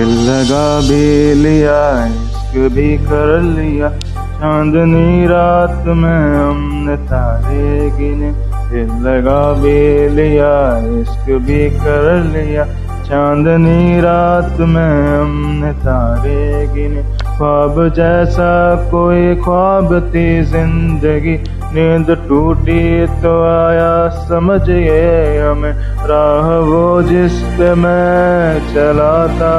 दिल लगा भी लिया इश्क भी कर लिया। चांदनी रात में हमने तारे गिने। दिल लगा भी लिया इश्क भी कर लिया। चांदनी रात में हमने तारे गिने। ख्वाब जैसा कोई ख्वाब थी ज़िंदगी। नींद टूटी तो आया, समझिए हमें। राह वो जिस पे मैं चला था,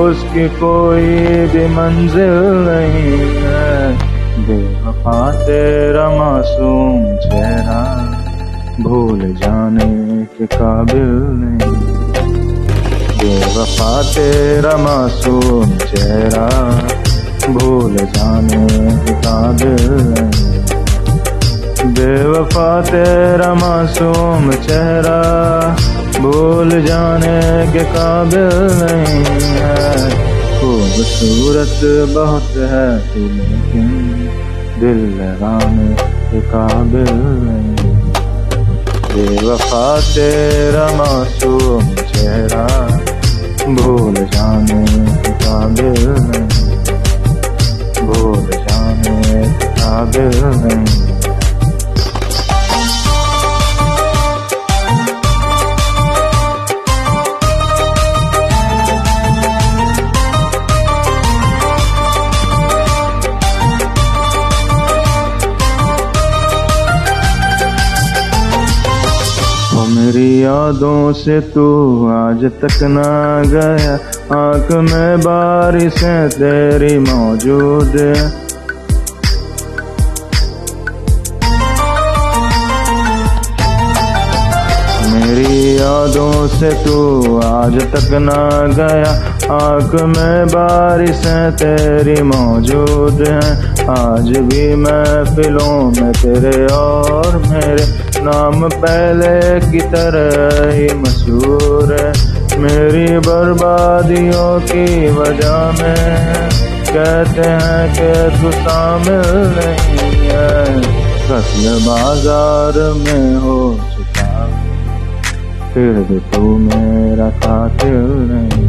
उसकी कोई भी मंजिल नहीं है। बेवफा तेरा मासूम चेहरा, भूल जाने के काबिल नहीं। बेवफा तेरा मासूम चेहरा, भूल जाने के नहीं। बेवफा तेरा मासूम चेहरा, भूल जाने के काबिल नहीं है। खूबसूरत बहुत है तू, लेकिन दिल लगाने के काबिल नहीं। बेवफा तेरा मासूम चेहरा भूल जाने का दिल नहीं वो मेरी यादों से तू आज तक ना गया। आँख में बारिशें तेरी मौजूद है। यादों से तू आज तक ना गया। आँख में बारिश है, तेरी मौजूद है। आज भी मैं फिलों में तेरे और मेरे नाम पहले की तरह ही मशहूर है। मेरी बर्बादियों की वजह में कहते हैं कि तू शामिल नहीं है। फ़सल बाज़ार में हो फिर भी तू मेरा कातिल नहीं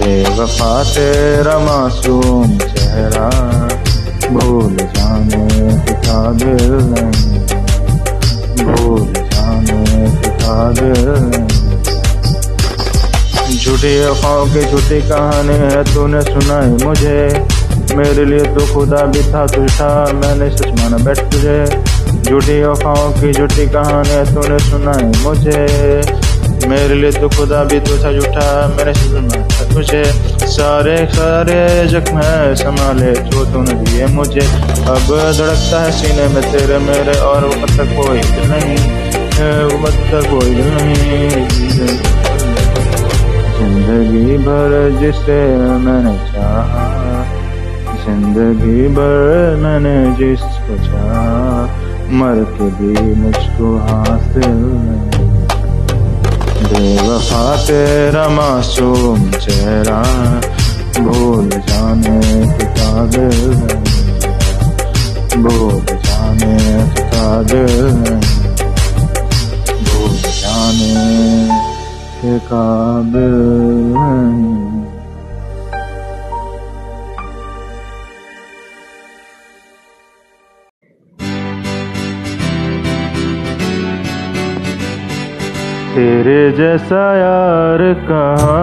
बेवफा तेरा मासूम चेहरा भूल जाने के काबिल नहीं भूल जाने के काबिल झूठी अफवाहों की झूठी कहानी है तूने सुनाई मुझे मेरे लिए तो खुदा भी था तुझा मैंने सच माना बैठ तुझे। झूठी अफवाहों की झूठी कहानी तूने सुनाई मुझे। मेरे लिए तो खुदा भी तुझा झूठा, मैंने सच माना तुझे। सारे सारे जख्म संभाले जो तूने दिए मुझे। अब धड़कता है सीने में तेरे मेरे और वो तक कोई दिल नहीं तक कोई दिल नहीं। ज़िंदगी भर जिसे मैंने चाहा, ज़िंदगी भर मैंने जिसको चाहा। मर के भी मुझको हासिल बेवफा तेरा मासूम चेहरा भूल जाने के काबिल नहीं। तेरे जैसा यार कहाँ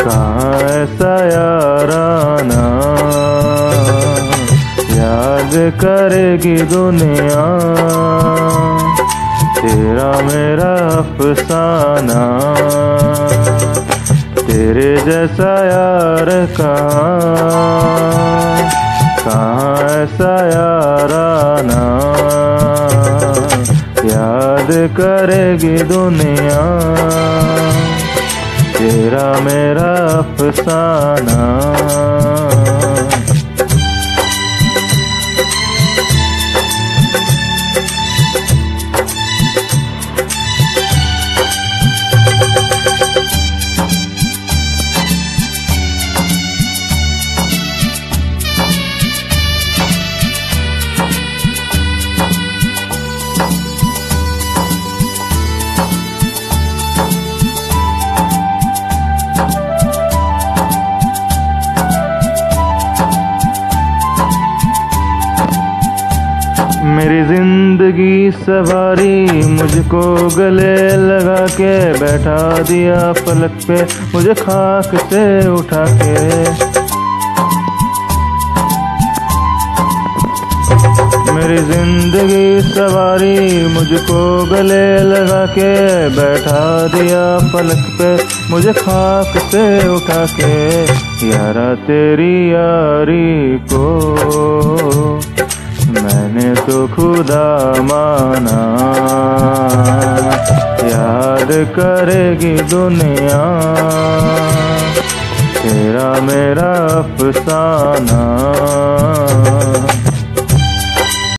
कहाँ ऐसा याराना? याद करेगी दुनिया, तेरा मेरा अफसाना। तेरे जैसा यार कहाँ कहाँ ऐसा याराना करेगी दुनिया। तेरा मेरा अफसाना। मेरी ज़िंदगी सवारी मुझको गले लगा के बैठा दिया पलक पे, मुझे खाक से उठा के। मेरी ज़िंदगी सवारी मुझको गले लगा के बैठा दिया पलक पे, मुझे खाक से उठा के। यारा तेरी यारी को मैंने तो खुदा माना याद करेगी दुनिया तेरा मेरा अफसाना।